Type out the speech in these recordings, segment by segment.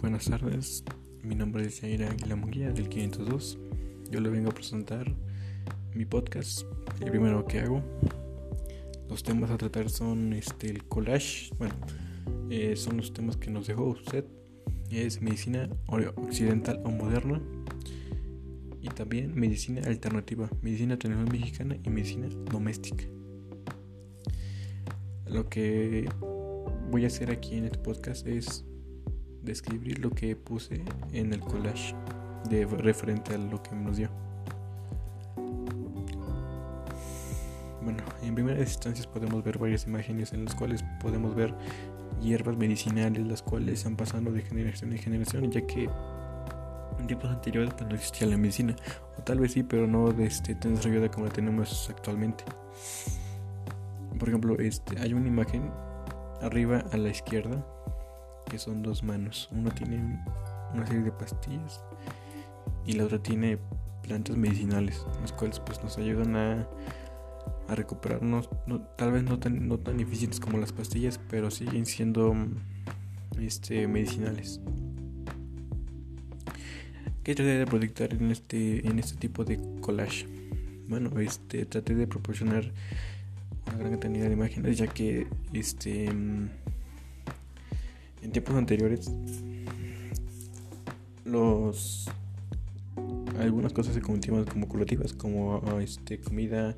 buenas tardes. Mi nombre es Yaira Aguila Munguía del 502. Yo le vengo a presentar mi podcast. El primero que hago. Los temas a tratar son este, el collage. Bueno, eh, son los temas que nos dejó usted. Es medicina occidental o moderna. Y también medicina alternativa, medicina tradicional mexicana y medicina doméstica. Lo que voy a hacer aquí en este podcast es describir lo que puse en el collage de referente a lo que nos dio. Bueno, en primeras instancias podemos ver varias imágenes en las cuales podemos ver hierbas medicinales, las cuales han pasado de generación en generación, ya que en tiempos anteriores pues, no existía la medicina, o tal vez sí, pero no de este, tan desarrollada como la tenemos actualmente. Por ejemplo, este, hay una imagen arriba a la izquierda que son dos manos. Uno tiene una serie de pastillas y la otra tiene plantas medicinales, las cuales pues nos ayudan a, a recuperarnos, tal vez no tan, no tan eficientes como las pastillas, pero siguen siendo este, medicinales. ¿Qué traté de proyectar en este, en este tipo de collage? Bueno, este, traté de proporcionar una gran cantidad de imágenes, ya que este en tiempos anteriores los algunas cosas se cultivan como curativas como este comida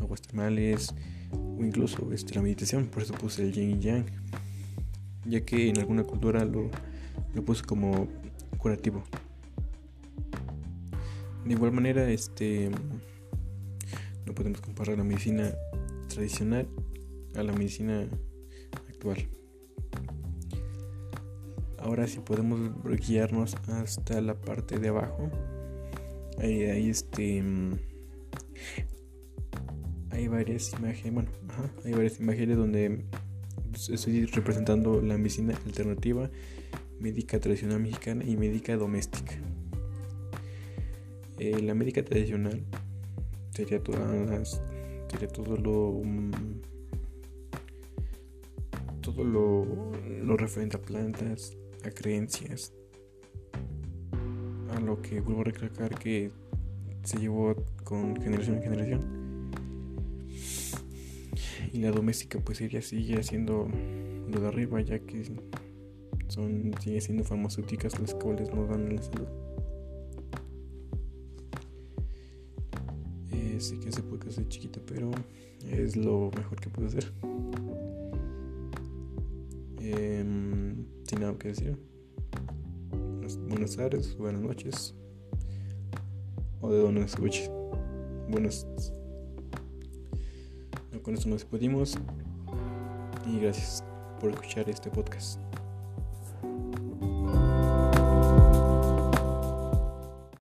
aguas termales o incluso este, la meditación por eso puse el yin y yang ya que en alguna cultura lo, lo puse como curativo. De igual manera este no podemos comparar la medicina tradicional a la medicina actual Ahora si podemos guiarnos hasta la parte de abajo. Ahí, este mm, hay varias imágenes, bueno, hay varias imágenes donde estoy representando la medicina alternativa, médica tradicional mexicana y médica doméstica. Eh, la médica tradicional sería todas sería todo lo mm, todo lo, lo referente a plantas, a creencias, a lo que vuelvo a recalcar que se llevó con generación en generación. Y la doméstica pues ella sigue haciendo lo de arriba ya que son sigue siendo farmacéuticas las cuales nos dan la salud. Eh, sí que se puede hacer chiquita pero es lo mejor que puedo hacer. Em, sin nada que decir. Buenas, tardes, buenas noches. O de donde escuches. Buenas. Con esto nos despedimos. Y gracias por escuchar este podcast.